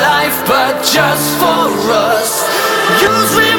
life, but just for us. Use